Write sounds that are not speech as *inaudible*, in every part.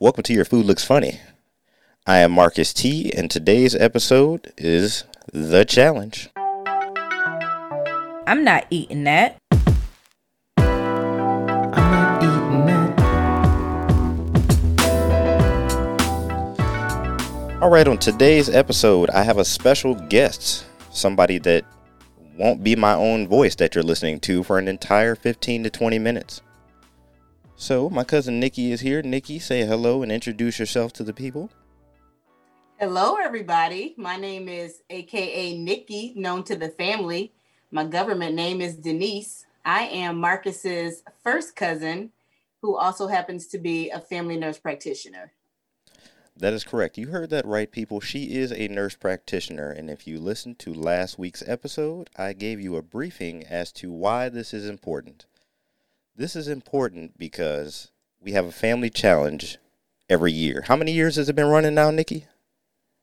Welcome to Your Food Looks Funny. I am Marcus T, and today's episode is The Challenge. I'm not eating that. I'm not eating that. All right, on today's episode, I have a special guest, somebody that won't be my own voice that you're listening to for an entire 15 to 20 minutes. So, my cousin Nikki is here. Nikki, say hello and introduce yourself to the people. Hello, everybody. My name is AKA Nikki, known to the family. My government name is Denise. I am Marcus's first cousin, who also happens to be a family nurse practitioner. That is correct. You heard that right, people. She is a nurse practitioner. And if you listened to last week's episode, I gave you a briefing as to why this is important. This is important because we have a family challenge every year. How many years has it been running now, Nikki?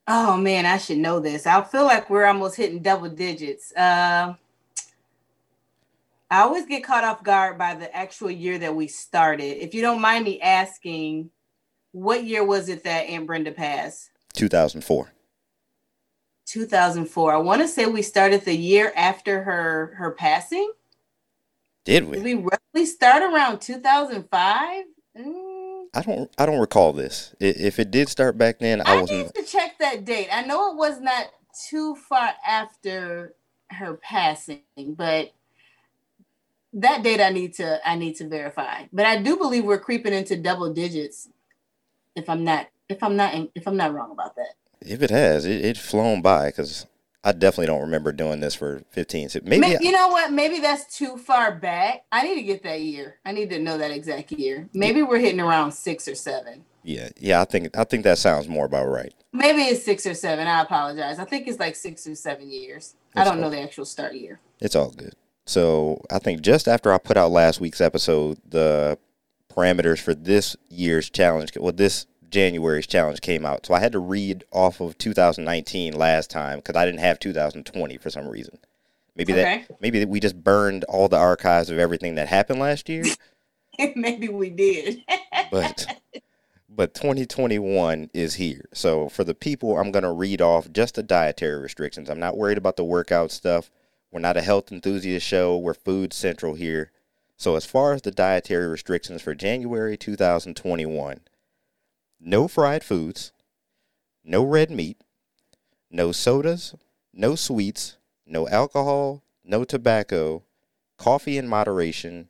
Oh man, I should know this. I feel like we're almost hitting double digits. Uh, I always get caught off guard by the actual year that we started. If you don't mind me asking, what year was it that Aunt Brenda passed? 2004. 2004. I want to say we started the year after her her passing. Did we? Did we roughly start around 2005? Mm. I don't. I don't recall this. If it did start back then, I I wasn't. need to check that date. I know it was not too far after her passing, but that date I need to I need to verify. But I do believe we're creeping into double digits. If I'm not if I'm not if I'm not wrong about that. If it has, it, it's flown by because I definitely don't remember doing this for 15. So maybe. May- you know what? Maybe that's too far back. I need to get that year. I need to know that exact year. Maybe we're hitting around six or seven. yeah. Yeah. I think. I think that sounds more about right. Maybe it's six or seven. I apologize. I think it's like six or seven years. I don't know the actual start year. It's all good. So I think just after I put out last week's episode, the parameters for this year's challenge, well, this January's challenge came out. So I had to read off of 2019 last time because I didn't have 2020 for some reason. Maybe Okay. that maybe we just burned all the archives of everything that happened last year. *laughs* Maybe we did. *laughs* but but 2021 is here. So for the people, I'm gonna read off just the dietary restrictions. I'm not worried about the workout stuff. We're not a health enthusiast show. We're food central here. So as far as the dietary restrictions for January 2021, no fried foods, no red meat, no sodas, no sweets, no alcohol, no tobacco, coffee in moderation,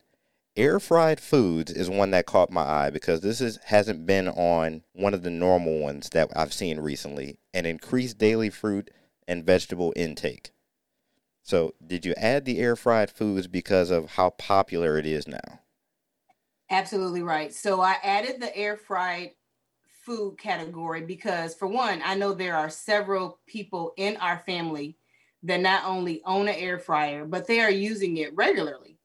air fried foods is one that caught my eye because this is hasn't been on one of the normal ones that I've seen recently. And increased daily fruit and vegetable intake. So, did you add the air fried foods because of how popular it is now? Absolutely right. So I added the air fried food category because, for one, I know there are several people in our family that not only own an air fryer, but they are using it regularly.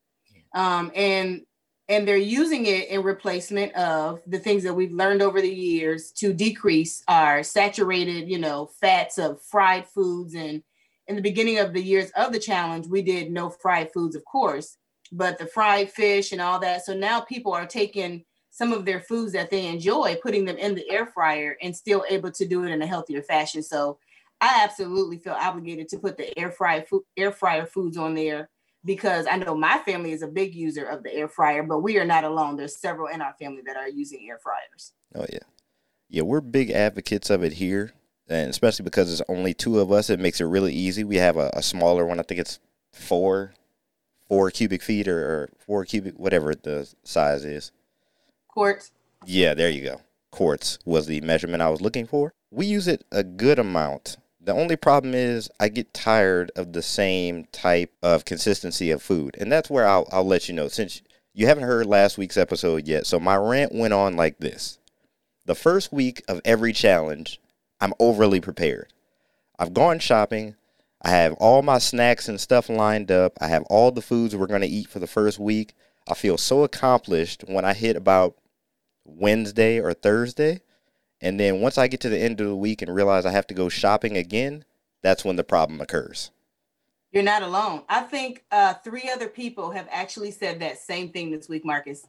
Um, and and they're using it in replacement of the things that we've learned over the years to decrease our saturated, you know, fats of fried foods. And in the beginning of the years of the challenge, we did no fried foods, of course, but the fried fish and all that. So now people are taking some of their foods that they enjoy, putting them in the air fryer and still able to do it in a healthier fashion. So I absolutely feel obligated to put the air fryer food, air fryer foods on there because I know my family is a big user of the air fryer, but we are not alone. There's several in our family that are using air fryers. Oh yeah, yeah, we're big advocates of it here, and especially because there's only two of us, it makes it really easy. We have a, a smaller one. I think it's four, four cubic feet or, or four cubic, whatever the size is. Quarts. Yeah, there you go. Quarts was the measurement I was looking for. We use it a good amount. The only problem is I get tired of the same type of consistency of food. And that's where I'll, I'll let you know since you haven't heard last week's episode yet. So my rant went on like this. The first week of every challenge, I'm overly prepared. I've gone shopping. I have all my snacks and stuff lined up. I have all the foods we're going to eat for the first week. I feel so accomplished when I hit about Wednesday or Thursday. And then once I get to the end of the week and realize I have to go shopping again, that's when the problem occurs. You're not alone. I think uh, three other people have actually said that same thing this week, Marcus.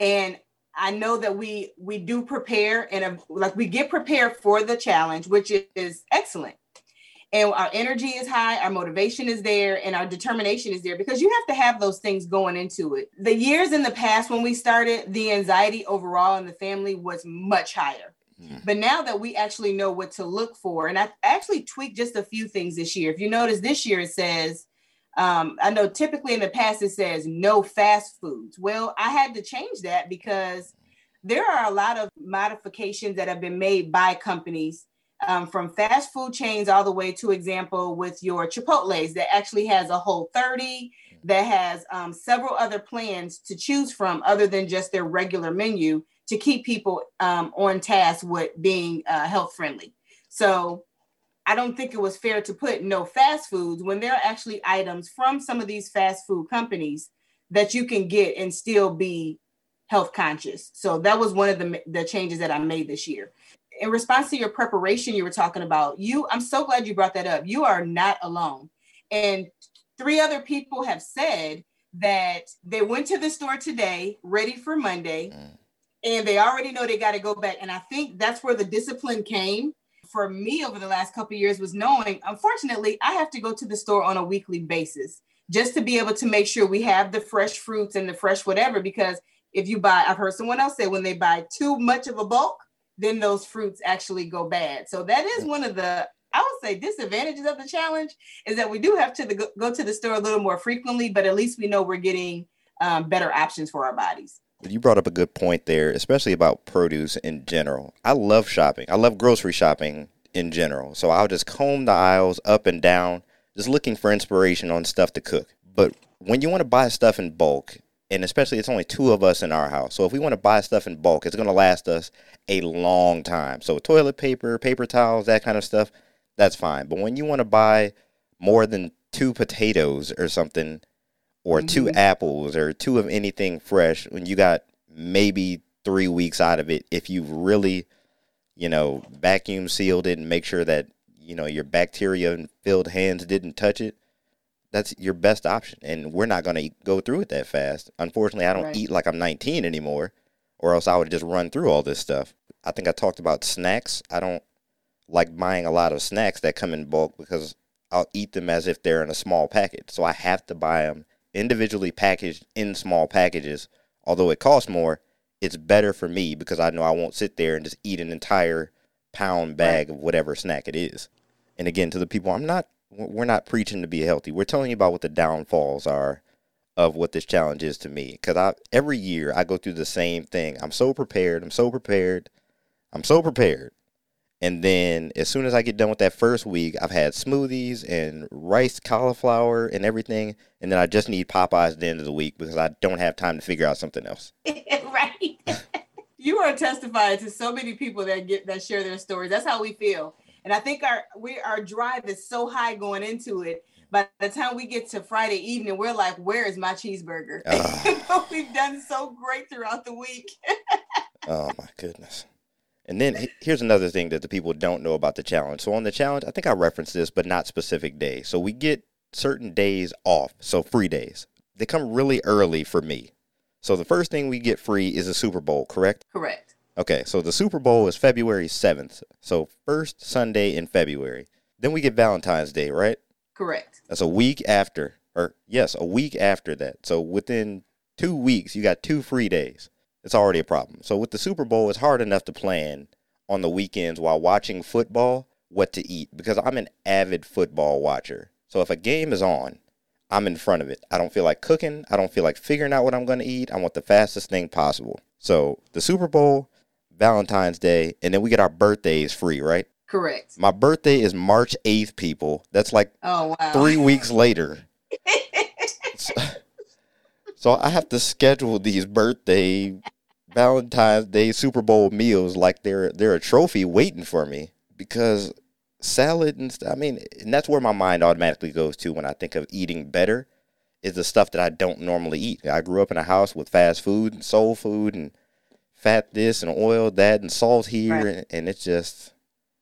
And I know that we we do prepare and like we get prepared for the challenge, which is excellent. And our energy is high, our motivation is there, and our determination is there because you have to have those things going into it. The years in the past when we started, the anxiety overall in the family was much higher. Mm. But now that we actually know what to look for, and I actually tweaked just a few things this year. If you notice, this year it says um, I know typically in the past it says no fast foods. Well, I had to change that because there are a lot of modifications that have been made by companies um, from fast food chains all the way to example with your Chipotle's that actually has a whole 30 that has um, several other plans to choose from other than just their regular menu to keep people um, on task with being uh, health friendly. So I don't think it was fair to put no fast foods when there are actually items from some of these fast food companies that you can get and still be health conscious. So that was one of the, the changes that I made this year. In response to your preparation you were talking about, you I'm so glad you brought that up. You are not alone. And three other people have said that they went to the store today ready for Monday mm. and they already know they got to go back and I think that's where the discipline came for me over the last couple years was knowing, unfortunately, I have to go to the store on a weekly basis just to be able to make sure we have the fresh fruits and the fresh whatever. Because if you buy, I've heard someone else say when they buy too much of a bulk, then those fruits actually go bad. So that is one of the I would say disadvantages of the challenge is that we do have to the, go to the store a little more frequently, but at least we know we're getting um, better options for our bodies. You brought up a good point there, especially about produce in general. I love shopping. I love grocery shopping in general. So I'll just comb the aisles up and down, just looking for inspiration on stuff to cook. But when you want to buy stuff in bulk, and especially it's only two of us in our house. So if we want to buy stuff in bulk, it's going to last us a long time. So toilet paper, paper towels, that kind of stuff, that's fine. But when you want to buy more than two potatoes or something, or mm-hmm. two apples or two of anything fresh when you got maybe three weeks out of it if you really you know vacuum sealed it and make sure that you know your bacteria filled hands didn't touch it that's your best option and we're not going to go through it that fast. Unfortunately i don't right. eat like i'm 19 anymore or else i would just run through all this stuff. I think i talked about snacks. I don't like buying a lot of snacks that come in bulk because i'll eat them as if they're in a small packet so i have to buy them individually packaged in small packages, although it costs more, it's better for me because I know I won't sit there and just eat an entire pound bag of whatever snack it is. And again, to the people, I'm not, we're not preaching to be healthy. We're telling you about what the downfalls are of what this challenge is to me. Because I every year I go through the same thing. I'm so prepared. I'm so prepared. I'm so prepared. And then as soon as I get done with that first week, I've had smoothies and rice cauliflower and everything. And then I just need Popeyes at the end of the week because I don't have time to figure out something else. *laughs* right. *laughs* you are testifying to so many people that get that share their stories. That's how we feel. And I think our we our drive is so high going into it. By the time we get to Friday evening, we're like, "Where is my cheeseburger?" Uh, *laughs* We've done so great throughout the week. *laughs* oh my goodness. And then here's another thing that the people don't know about the challenge. So on the challenge, I think I referenced this, but not specific days. So we get certain days off, so free days. They come really early for me. So the first thing we get free is a Super Bowl, correct? Correct. Okay, so the Super Bowl is February 7th. So first Sunday in February. Then we get Valentine's Day, right? Correct. That's a week after, or yes, a week after that. So within two weeks, you got two free days it's already a problem. So with the Super Bowl, it's hard enough to plan on the weekends while watching football what to eat because I'm an avid football watcher. So if a game is on, I'm in front of it. I don't feel like cooking. I don't feel like figuring out what I'm going to eat. I want the fastest thing possible. So the Super Bowl, Valentine's Day, and then we get our birthdays free, right? Correct. My birthday is March 8th, people. That's like oh, wow. three weeks later. so, *laughs* so I have to schedule these birthday Valentine's Day Super Bowl meals like they're they're a trophy waiting for me because salad and stuff. I mean, and that's where my mind automatically goes to when I think of eating better is the stuff that I don't normally eat. I grew up in a house with fast food and soul food and fat this and oil that and salt here right. and, and it's just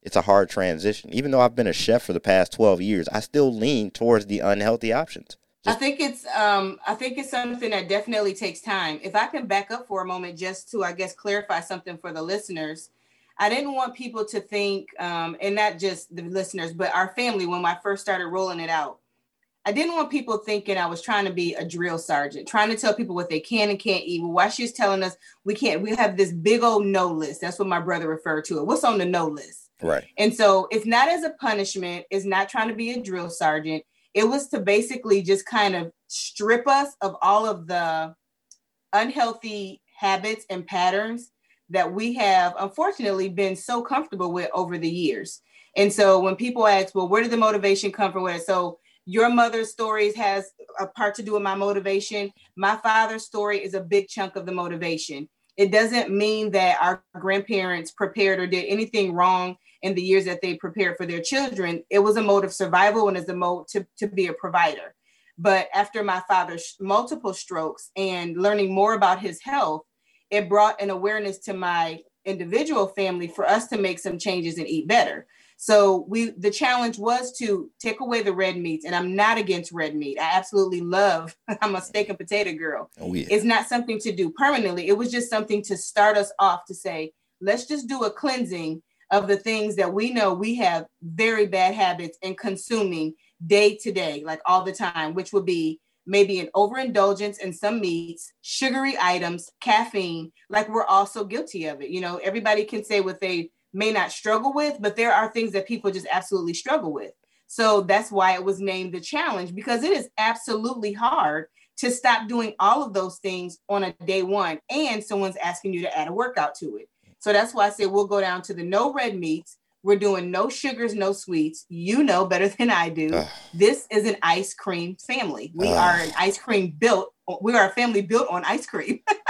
it's a hard transition. Even though I've been a chef for the past 12 years, I still lean towards the unhealthy options. Just- I think it's um I think it's something that definitely takes time. If I can back up for a moment just to I guess clarify something for the listeners. I didn't want people to think, um, and not just the listeners, but our family when I first started rolling it out. I didn't want people thinking I was trying to be a drill sergeant, trying to tell people what they can and can't eat. Well, why she's telling us we can't, we have this big old no list. That's what my brother referred to it. What's on the no list? Right. And so it's not as a punishment, it's not trying to be a drill sergeant. It was to basically just kind of strip us of all of the unhealthy habits and patterns that we have unfortunately been so comfortable with over the years. And so when people ask, well, where did the motivation come from? Where so your mother's stories has a part to do with my motivation. My father's story is a big chunk of the motivation. It doesn't mean that our grandparents prepared or did anything wrong in the years that they prepared for their children. It was a mode of survival and as a mode to, to be a provider. But after my father's multiple strokes and learning more about his health, it brought an awareness to my individual family for us to make some changes and eat better. So we the challenge was to take away the red meats, and I'm not against red meat. I absolutely love. *laughs* I'm a steak and potato girl. Oh, yeah. It's not something to do permanently. It was just something to start us off to say, let's just do a cleansing of the things that we know we have very bad habits in consuming day to day, like all the time, which would be maybe an overindulgence in some meats, sugary items, caffeine, like we're also guilty of it. You know, everybody can say what they may not struggle with, but there are things that people just absolutely struggle with. So that's why it was named the challenge because it is absolutely hard to stop doing all of those things on a day one and someone's asking you to add a workout to it. So that's why I say we'll go down to the no red meats. We're doing no sugars, no sweets. You know better than I do. Ugh. This is an ice cream family. We Ugh. are an ice cream built. We are a family built on ice cream. *laughs*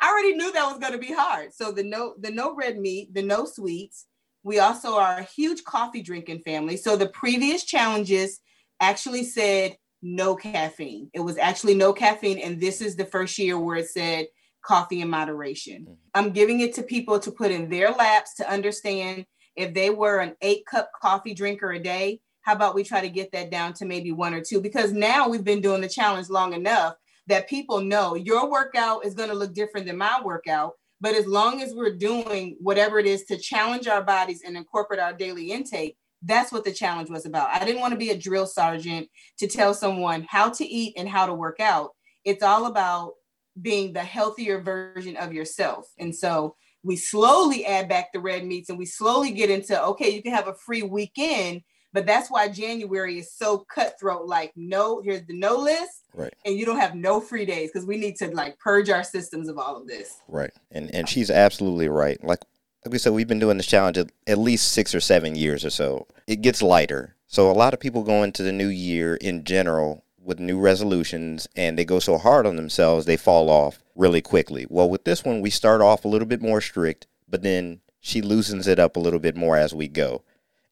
I already knew that was going to be hard. So the no the no red meat, the no sweets. We also are a huge coffee drinking family. So the previous challenges actually said no caffeine. It was actually no caffeine and this is the first year where it said coffee in moderation. Mm-hmm. I'm giving it to people to put in their laps to understand if they were an 8 cup coffee drinker a day, how about we try to get that down to maybe one or two because now we've been doing the challenge long enough that people know your workout is going to look different than my workout. But as long as we're doing whatever it is to challenge our bodies and incorporate our daily intake, that's what the challenge was about. I didn't want to be a drill sergeant to tell someone how to eat and how to work out. It's all about being the healthier version of yourself. And so we slowly add back the red meats and we slowly get into okay, you can have a free weekend but that's why January is so cutthroat. Like, no, here's the no list, right? And you don't have no free days because we need to like purge our systems of all of this, right? And and she's absolutely right. Like like we said, we've been doing this challenge at, at least six or seven years or so. It gets lighter, so a lot of people go into the new year in general with new resolutions and they go so hard on themselves they fall off really quickly. Well, with this one, we start off a little bit more strict, but then she loosens it up a little bit more as we go.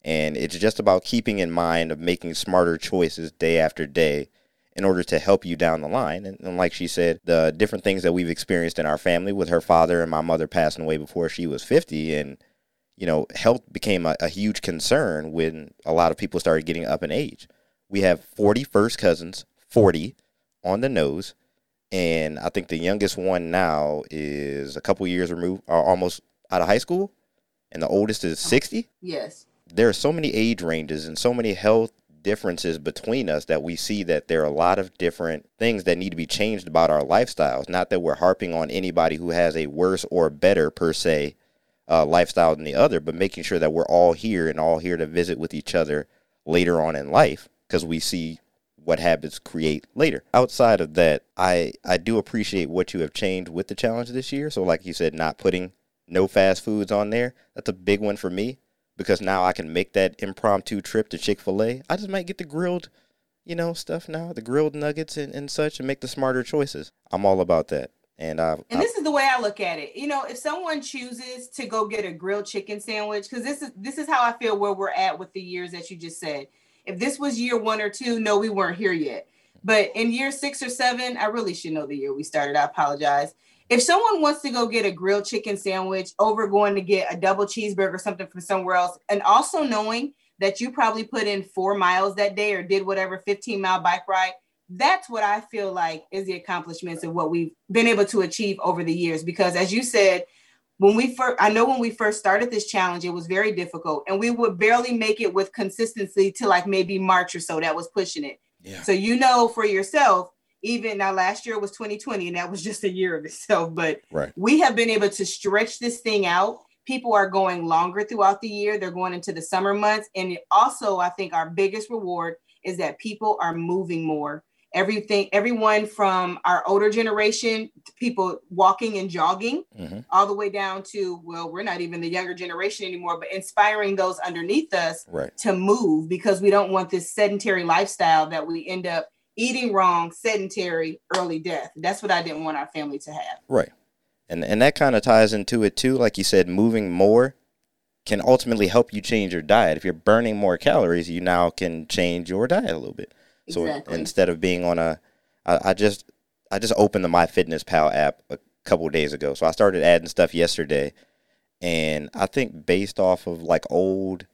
And it's just about keeping in mind of making smarter choices day after day in order to help you down the line. And, and, like she said, the different things that we've experienced in our family with her father and my mother passing away before she was 50. And, you know, health became a, a huge concern when a lot of people started getting up in age. We have 40 first cousins, 40 on the nose. And I think the youngest one now is a couple years removed, or almost out of high school. And the oldest is 60. Yes there are so many age ranges and so many health differences between us that we see that there are a lot of different things that need to be changed about our lifestyles. Not that we're harping on anybody who has a worse or better, per se, uh, lifestyle than the other, but making sure that we're all here and all here to visit with each other later on in life because we see what habits create later. Outside of that, I, I do appreciate what you have changed with the challenge this year. So, like you said, not putting no fast foods on there, that's a big one for me because now I can make that impromptu trip to Chick fil A. I just might get the grilled, you know, stuff now, the grilled nuggets and, and such, and make the smarter choices. I'm all about that. And I and this is the way I look at it. You know, if someone chooses to go get a grilled chicken sandwich, because this is this is how I feel where we're at with the years that you just said. If this was year one or two, no, we weren't here yet. But in year six or seven, I really should know the year we started. I apologize if someone wants to go get a grilled chicken sandwich over going to get a double cheeseburger or something from somewhere else, and also knowing that you probably put in four miles that day or did whatever 15 mile bike ride, that's what I feel like is the accomplishments of what we've been able to achieve over the years. Because as you said, when we first, I know when we first started this challenge, it was very difficult and we would barely make it with consistency to like maybe March or so that was pushing it. Yeah. So, you know, for yourself, even now last year was 2020 and that was *laughs* just a year of itself, but right. we have been able to stretch this thing out. People are going longer throughout the year. They're going into the summer months. And also, I think our biggest reward is that people are moving more everything everyone from our older generation people walking and jogging mm-hmm. all the way down to well we're not even the younger generation anymore but inspiring those underneath us right. to move because we don't want this sedentary lifestyle that we end up eating wrong sedentary early death. That's what i didn't want our family to have. Right. And and that kind of ties into it too like you said moving more can ultimately help you change your diet. If you're burning more calories you now can change your diet a little bit. So exactly. instead of being on a, I, I just I just opened the MyFitnessPal app a couple days ago. So I started adding stuff yesterday, and I think based off of like old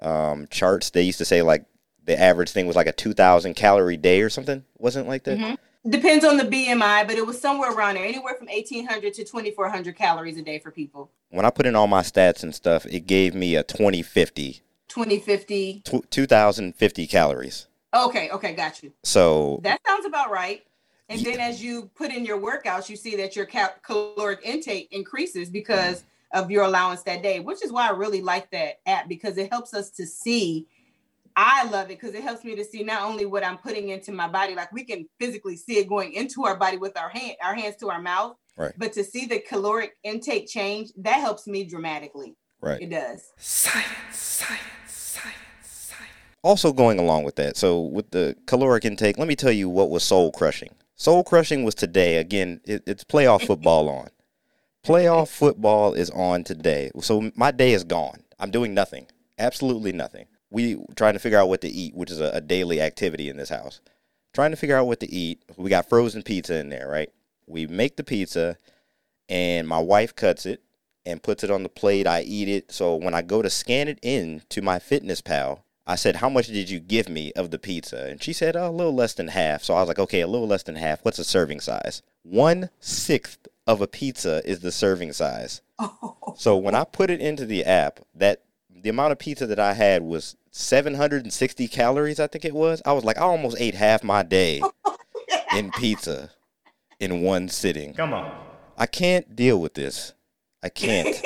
um, charts, they used to say like the average thing was like a two thousand calorie day or something. Wasn't like that. Mm-hmm. Depends on the BMI, but it was somewhere around there, anywhere from eighteen hundred to twenty four hundred calories a day for people. When I put in all my stats and stuff, it gave me a twenty fifty. Twenty fifty. Two thousand fifty calories. Okay, okay, got you. So that sounds about right. And yeah. then as you put in your workouts, you see that your cal- caloric intake increases because of your allowance that day, which is why I really like that app because it helps us to see. I love it because it helps me to see not only what I'm putting into my body, like we can physically see it going into our body with our hand, our hands to our mouth, right. but to see the caloric intake change, that helps me dramatically. Right. It does. Science, science also going along with that, so with the caloric intake, let me tell you what was soul crushing. Soul crushing was today. Again, it, it's playoff *laughs* football on. Playoff football is on today. So my day is gone. I'm doing nothing. Absolutely nothing. We trying to figure out what to eat, which is a, a daily activity in this house. Trying to figure out what to eat. We got frozen pizza in there, right? We make the pizza, and my wife cuts it and puts it on the plate. I eat it. So when I go to scan it in to MyFitnessPal, I said, How much did you give me of the pizza? And she said, oh, A little less than half. So I was like, Okay, a little less than half. What's a serving size? One sixth of a pizza is the serving size. Oh. *laughs* So when I put it into the app, that the amount of pizza that I had was 760 calories, I think it was. I was like, I almost ate half my day *laughs* oh, in pizza in one sitting. Come on. I can't deal with this. I can't.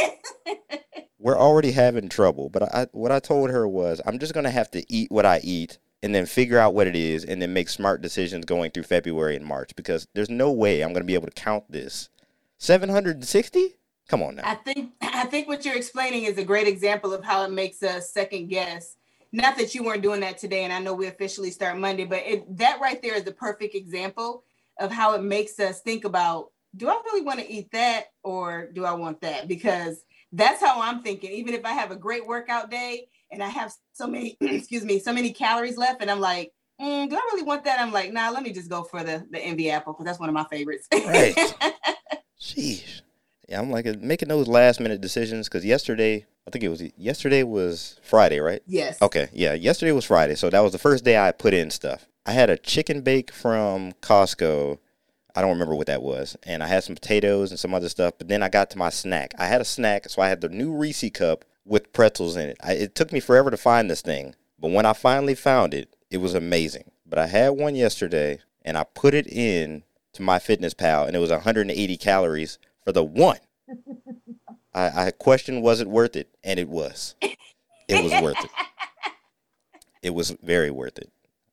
*laughs* we're already having trouble. But I, what I told her was, I'm just gonna have to eat what I eat and then figure out what it is and then make smart decisions going through February and March because there's no way I'm gonna be able to count this. 760? Come on now. I think *clears throat* I think what you're explaining is a great example of how it makes us second guess. Not that you weren't doing that today, and I know we officially start Monday, but it, that right there is the perfect example of how it makes us think about: Do I really want to eat that, or do I want that? Because that's how I'm thinking. Even if I have a great workout day and I have so many, *clears throat* excuse me, so many calories left, and I'm like, mm, do I really want that? I'm like, nah, let me just go for the the Envy apple because that's one of my favorites. right. *laughs* Sheesh. Yeah, I'm like uh, making those last minute decisions because yesterday, I think it was yesterday was Friday, right? Yes. Okay. Yeah. Yesterday was Friday, so that was the first day I put in stuff. I had a chicken bake from Costco I don't remember what that was. And I had some potatoes and some other stuff. But then I got to my snack. I had a snack, so I had the new Reese cup with pretzels in it. I, it took me forever to find this thing, but when I finally found it, it was amazing. But I had one yesterday, and I put it in to MyFitnessPal, and it was 180 calories for the one. *laughs* I, I questioned was it worth it, and it was. It was worth it. *laughs* It was very worth it.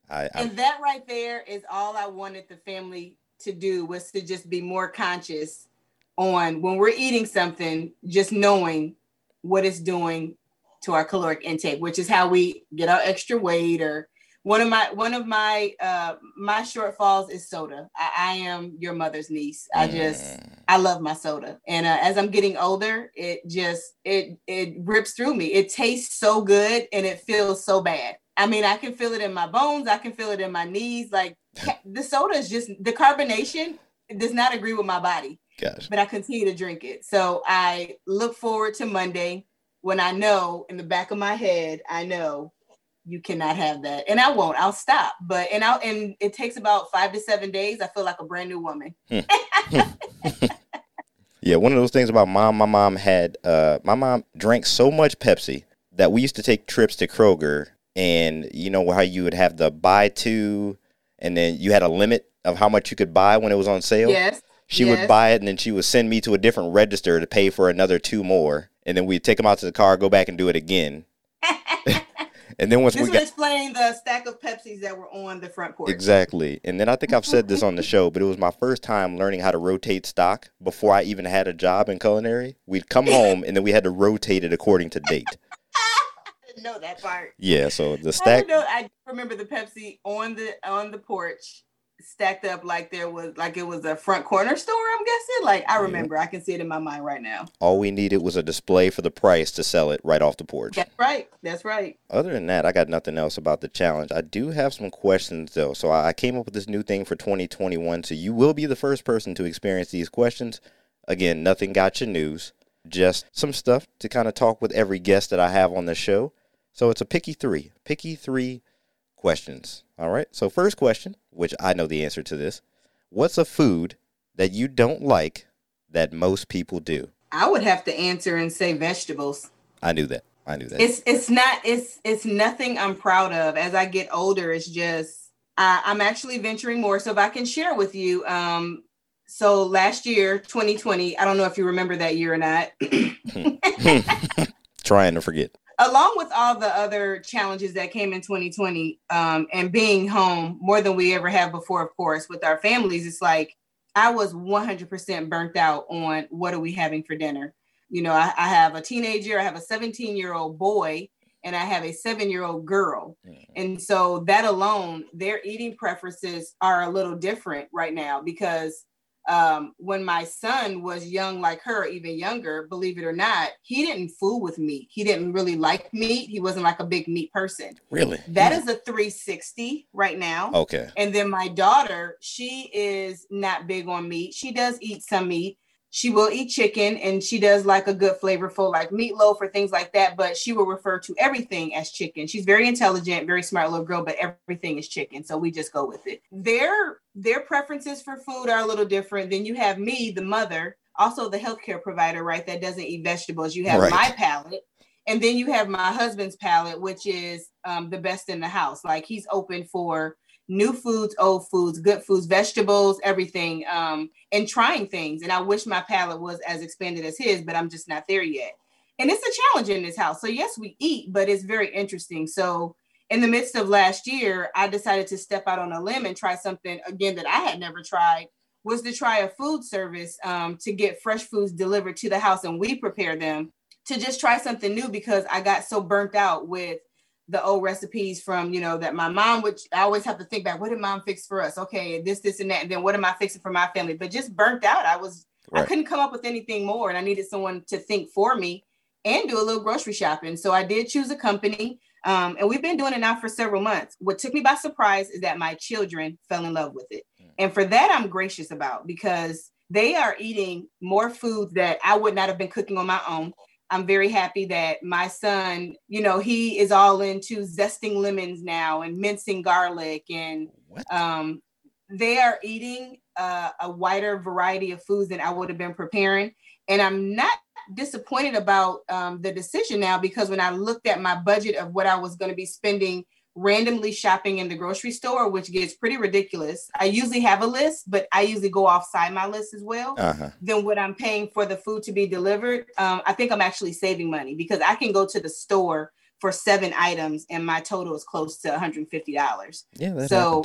I, and that right there is all I wanted the family to do was to just be more conscious on when we're eating something, just knowing what it's doing to our caloric intake, which is how we get our extra weight or one of my one of my uh my shortfalls is soda i, I am your mother's niece i just mm. i love my soda and uh, as i'm getting older it just it it rips through me it tastes so good and it feels so bad I mean, I can feel it in my bones. I can feel it in my knees. Like *laughs* the soda is just the carbonation does not agree with my body. Gosh. But I continue to drink it. So I look forward to Monday when I know in the back of my head, I know you cannot have that. And I won't. I'll stop. But and I and it takes about five to seven days. I feel like a brand new woman. Hmm. *laughs* yeah, one of those things about mom. My mom had uh my mom drank so much Pepsi that we used to take trips to Kroger and you know how you would have the buy two and then you had a limit of how much you could buy when it was on sale. Yes. She yes. would buy it and then she would send me to a different register to pay for another two more. And then we'd take them out to the car, go back and do it again. *laughs* And then once this we got explain the stack of Pepsis that were on the front porch. Exactly. And then I think I've said this on the *laughs* show, but it was my first time learning how to rotate stock before I even had a job in culinary. We'd come home and then we had to rotate it according to date. *laughs* Didn't know that part. Yeah, so the stack I, know, I remember the Pepsi on the on the porch stacked up like there was like it was a front corner store i'm guessing? Like i mm-hmm. remember. Yeah. i can see it in my mind right now. All we needed was a display for the price to sell it right off the porch. That's right. That's right. Other than that i got nothing else about the challenge. I do have some questions though. So i came up with this new thing for 2021 so you will be the first person to experience these questions. Again nothing got your news. Just some stuff to kind of talk with every guest that i have on the show. So it's a picky three. Picky three questions. All right. So, first question, which I know the answer to this What's a food that you don't like that most people do? I would have to answer and say vegetables. I knew that. I knew that. It's it's not it's it's nothing I'm proud of. As I get older, it's just I, I'm actually venturing more. So if I can share with you, um, so last year, 2020, I don't know if you remember that year or not. *laughs* Trying to forget along with all the other challenges that came in 2020 um, and being home more than we ever have before, of course, with our families, it's like I was 100% burnt out on what are we having for dinner. You know, I, I have a teenager, I have a 17 year old boy, and I have a seven year old girl. Mm-hmm. And so that alone, their eating preferences are a little different right now because um, when my son was young, like her, even younger, believe it or not, he didn't fool with meat. He didn't really like meat. He wasn't like a big meat person. Really? That yeah. is a 360 right now. Okay. And then my daughter, she is not big on meat. She does eat some meat, she will eat chicken and she does like a good flavorful like meatloaf or things like that but she will refer to everything as chicken. She's very intelligent very smart little girl but everything is chicken. So we just go with it. Their their preferences for food are a little different. Then you have me the mother also the healthcare provider right that doesn't eat vegetables. You have right. my palate and then you have my husband's palate which is um, the best in the house. Like he's open for new foods, old foods, good foods, vegetables, everything, um, and trying things. And I wish my palate was as expanded as his, but I'm just not there yet. And it's a challenge in this house. So yes, we eat, but it's very interesting. So in the midst of last year, I decided to step out on a limb and try something again that I had never tried was to try a food service um, to get fresh foods delivered to the house and we prepare them to just try something new because I got so burnt out with the old recipes from you know that my mom would I always have to think back what did mom fix for us? Okay this this and that and then what am I fixing for my family? But just burnt out I was right. I couldn't come up with anything more and I needed someone to think for me and do a little grocery shopping. So I did choose a company um, and we've been doing it now for several months. What took me by surprise is that my children fell in love with it. Mm. and for that I'm gracious about because they are eating more food that I would not have been cooking on my own I'm very happy that my son, you know, he is all into zesting lemons now and mincing garlic, and um, they are eating uh, a wider variety of foods than I would have been preparing. And I'm not disappointed about um, the decision now because when I looked at my budget of what I was going to be spending randomly shopping in the grocery store, which gets pretty ridiculous. I usually have a list, but I usually go offside my list as well. Uh-huh. Then what I'm paying for the food to be delivered, um, I think I'm actually saving money because I can go to the store for seven items and my total is close to $150. Yeah, so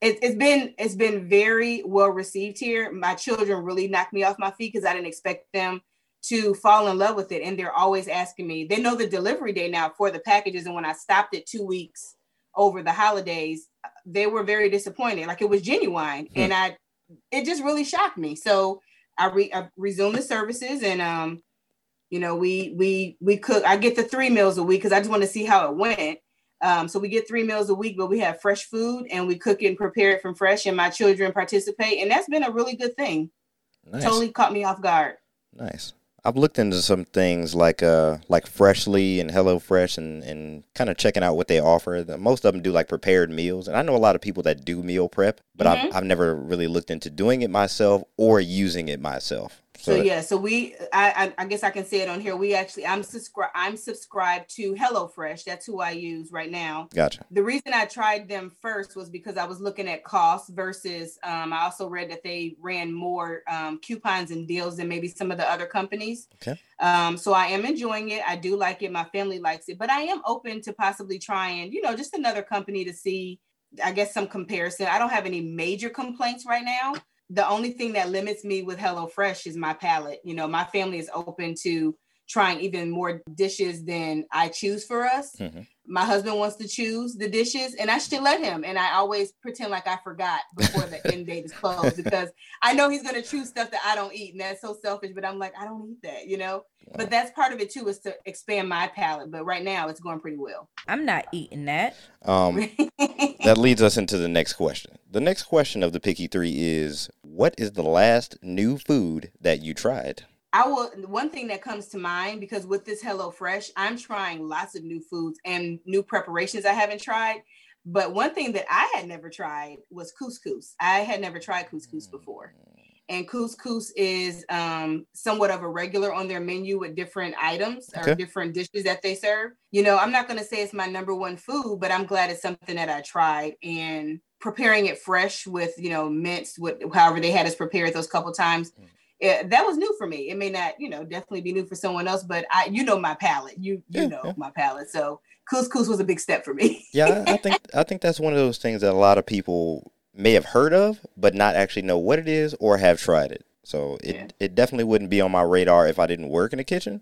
it, it's been it's been very well received here. My children really knocked me off my feet because I didn't expect them to fall in love with it, and they're always asking me. They know the delivery day now for the packages, and when I stopped it two weeks over the holidays, they were very disappointed. Like it was genuine, hmm. and I, it just really shocked me. So I, re, I resumed the services, and um, you know, we we we cook. I get the three meals a week because I just want to see how it went. Um, so we get three meals a week, but we have fresh food and we cook it and prepare it from fresh, and my children participate, and that's been a really good thing. Nice. Totally caught me off guard. Nice. I've looked into some things like uh like Freshly and HelloFresh and and kind of checking out what they offer. Most of them do like prepared meals, and I know a lot of people that do meal prep, but mm-hmm. I've I've never really looked into doing it myself or using it myself. So, so yeah, so we, I, I, guess I can say it on here. We actually, I'm subscribed, I'm subscribed to HelloFresh. That's who I use right now. Gotcha. The reason I tried them first was because I was looking at costs versus. Um, I also read that they ran more um, coupons and deals than maybe some of the other companies. Okay. Um, so I am enjoying it. I do like it. My family likes it, but I am open to possibly trying, you know, just another company to see. I guess some comparison. I don't have any major complaints right now the only thing that limits me with HelloFresh is my palate. You know, my family is open to trying even more dishes than I choose for us. Mm-hmm. My husband wants to choose the dishes and I should let him. And I always pretend like I forgot before the end date is closed because I know he's going to choose stuff that I don't eat. And that's so selfish, but I'm like, I don't eat that, you know? Yeah. But that's part of it too, is to expand my palate. But right now it's going pretty well. I'm not eating that. Um, *laughs* that leads us into the next question. The next question of the Picky Three is What is the last new food that you tried? I will. One thing that comes to mind because with this HelloFresh, I'm trying lots of new foods and new preparations I haven't tried. But one thing that I had never tried was couscous. I had never tried couscous before. And couscous is um, somewhat of a regular on their menu with different items okay. or different dishes that they serve. You know, I'm not going to say it's my number one food, but I'm glad it's something that I tried. And preparing it fresh with, you know, minced, with however they had us prepare it those couple times. Mm it, that was new for me. It may not, you know, definitely be new for someone else, but I, you know, my palate. You, you yeah, know, yeah. my palate. So couscous was a big step for me. yeah, I think *laughs* I think that's one of those things that a lot of people may have heard of, but not actually know what it is or have tried it. So it yeah. it definitely wouldn't be on my radar if I didn't work in the kitchen.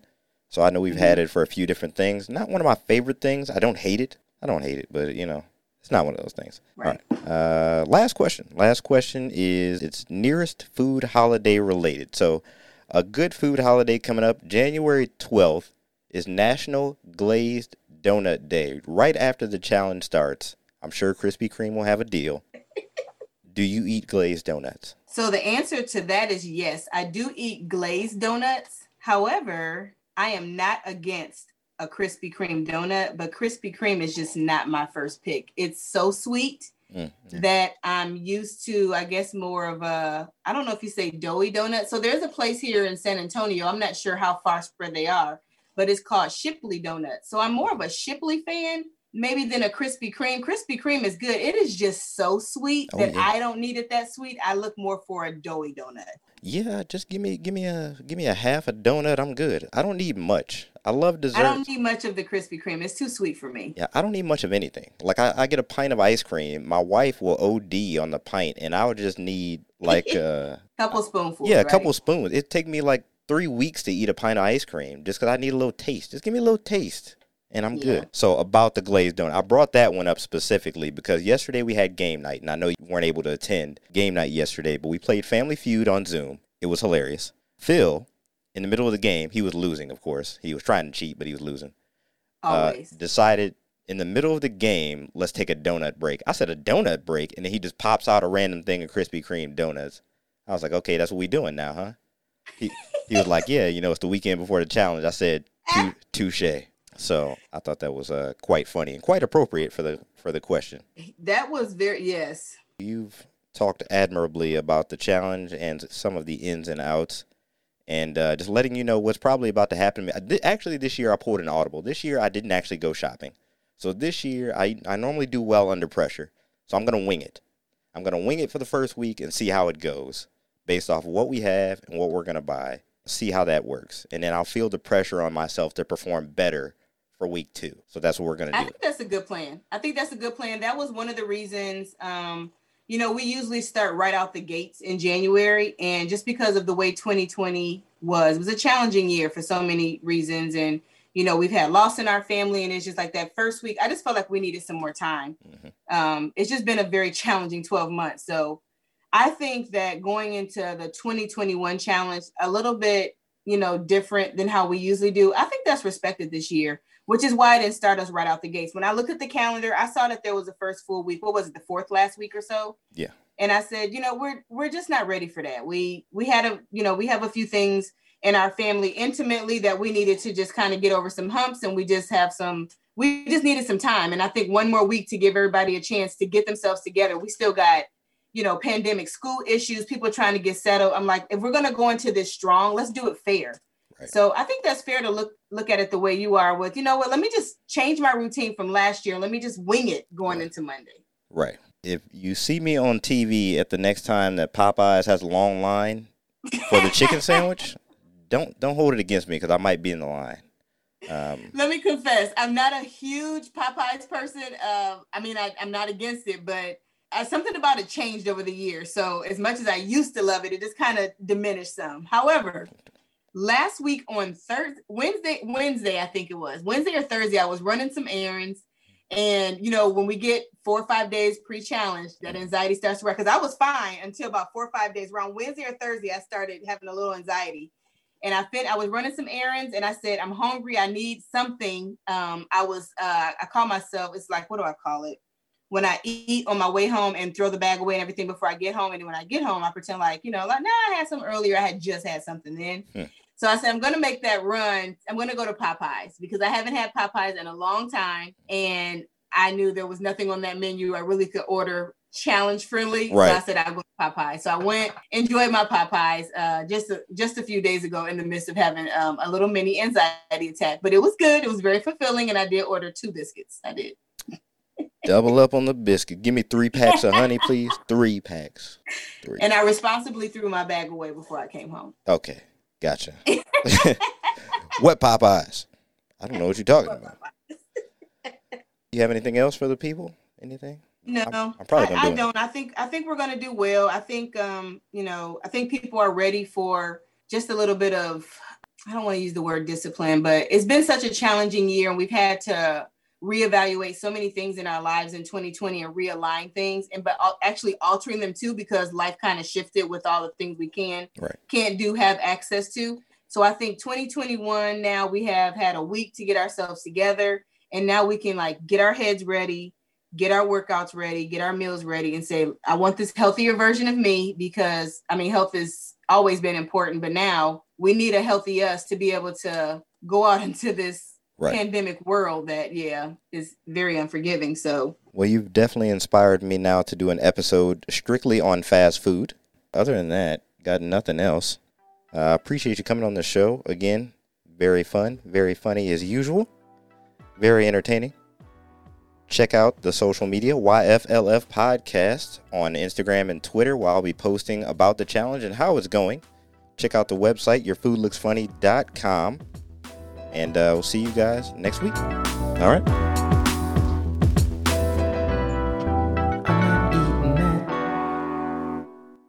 So I know we've mm-hmm. had it for a few different things. Not one of my favorite things. I don't hate it. I don't hate it, but you know, it's not one of those things. Right. All right. Uh, last question. Last question is it's nearest food holiday related. So, a good food holiday coming up January 12th is National Glazed Donut Day. Right after the challenge starts, I'm sure Krispy Kreme will have a deal. *laughs* do you eat glazed donuts? So, the answer to that is yes. I do eat glazed donuts. However, I am not against a Krispy Kreme donut, but Krispy Kreme is just not my first pick. It's so sweet mm-hmm. that I'm used to, I guess, more of a, I don't know if you say doughy donut. So there's a place here in San Antonio. I'm not sure how far spread they are, but it's called Shipley Donuts. So I'm more of a Shipley fan maybe than a Krispy Kreme. Krispy Kreme is good. It is just so sweet oh, that yeah. I don't need it that sweet. I look more for a doughy donut. Yeah, just give me give me a give me a half a donut. I'm good. I don't need much. I love dessert. I don't need much of the Krispy Kreme. It's too sweet for me. Yeah, I don't need much of anything. Like I, I get a pint of ice cream. My wife will OD on the pint, and I would just need like *laughs* uh, a couple spoonfuls. Yeah, a right? couple spoons. It take me like three weeks to eat a pint of ice cream just because I need a little taste. Just give me a little taste and I'm yeah. good. So about the glazed donut, I brought that one up specifically because yesterday we had game night, and I know you weren't able to attend game night yesterday, but we played Family Feud on Zoom. It was hilarious. Phil, in the middle of the game, he was losing, of course. He was trying to cheat, but he was losing. Uh, Always. Uh, decided in the middle of the game, let's take a donut break. I said a donut break, and then he just pops out a random thing of Krispy Kreme donuts. I was like, okay, that's what we doing now, huh? He he was like, yeah, you know, it's the weekend before the challenge. I said, *laughs* touche. So I thought that was uh, quite funny and quite appropriate for the for the question. That was very yes. You've talked admirably about the challenge and some of the ins and outs, and uh, just letting you know what's probably about to happen. Actually, this year I pulled an audible. This year I didn't actually go shopping. So this year I I normally do well under pressure. So I'm gonna wing it. I'm gonna wing it for the first week and see how it goes based off of what we have and what we're gonna buy. See how that works, and then I'll feel the pressure on myself to perform better for week two. So that's what we're gonna do. I think that's a good plan. I think that's a good plan. That was one of the reasons. Um, you know, we usually start right out the gates in January, and just because of the way 2020 was, it was a challenging year for so many reasons, and you know, we've had loss in our family, and it's just like that first week. I just felt like we needed some more time. Mm-hmm. Um, it's just been a very challenging 12 months. So I think that going into the 2021 challenge a little bit, you know, different than how we usually do, I think that's respected this year which is why it didn't start us right out the gates. When I looked at the calendar, I saw that there was a first full week. What was it, the fourth last week or so? Yeah. And I said, you know, we're we're just not ready for that. We we had a, you know, we have a few things in our family intimately that we needed to just kind of get over some humps and we just have some we just needed some time and i think one more week to give everybody a chance to get themselves together we still got you know pandemic school issues people trying to get settled i'm like if we're going to go into this strong let's do it fair right. so i think that's fair to look look at it the way you are with you know what let me just change my routine from last year let me just wing it going right. into monday right if you see me on tv at the next time that popeyes has a long line for the chicken *laughs* sandwich don't don't hold it against me because I might be in the line. Um, Let me confess, I'm not a huge Popeyes person. Uh, I mean, I, am not against it, but uh, something about it changed over the years. So as much as I used to love it, it just kind of diminished some. However, last week on Thursday, Wednesday, Wednesday, I think it was Wednesday or Thursday, I was running some errands. And you know, when we get four or five days pre-challenge, that anxiety starts to work. Because I was fine until about four or five days. Around Wednesday or Thursday, I started having a little anxiety and I fit. I was running some errands, and I said, "I'm hungry. I need something." Um, I was. Uh, I call myself. It's like what do I call it? When I eat on my way home and throw the bag away and everything before I get home, and then when I get home, I pretend like you know, like, nah, I had some earlier. I had just had something then. So I said, I'm going to make that run. I'm going to go to Popeyes because I haven't had Popeyes in a long time, and I knew there was nothing on that menu I really could order challenge friendly. Right. So I said I'll go to Popeyes. So I went, enjoyed my Popeyes uh, just a, just a few days ago in the midst of having um, a little mini anxiety attack. But it was good. It was very fulfilling, and I did order two biscuits. I did. *laughs* Double up on the biscuit. Give me three packs of honey, please. *laughs* Three packs. Three. And I responsibly threw my bag away before I came home. Okay, gotcha. *laughs* what Popeyes? I don't know what you're talking about. You have anything else for the people? Anything? No, I'm, I'm probably I, I don't. I think I think we're gonna do well. I think um, you know, I think people are ready for just a little bit of I don't want to use the word discipline, but it's been such a challenging year and we've had to reevaluate so many things in our lives in 2020 and realign things and but actually altering them too because life kind of shifted with all the things we can right. can't do have access to so i think 2021 now we have had a week to get ourselves together and now we can like get our heads ready get our workouts ready, get our meals ready, and say, I want this healthier version of me because I mean, health has always been important, but now we need a healthy us to be able to go out *laughs* into this right. pandemic world that, yeah, is very unforgiving. So, well, you've definitely inspired me now to do an episode strictly on fast food. Other than that, got nothing else. I uh, appreciate you coming on the show again. Very fun, very funny as usual, very entertaining check out the social media YFLF podcast on Instagram and Twitter where I'll be posting about the challenge and how it's going. Check out the website yourfoodlooksfunny.com and uh, we'll see you guys next week. All right.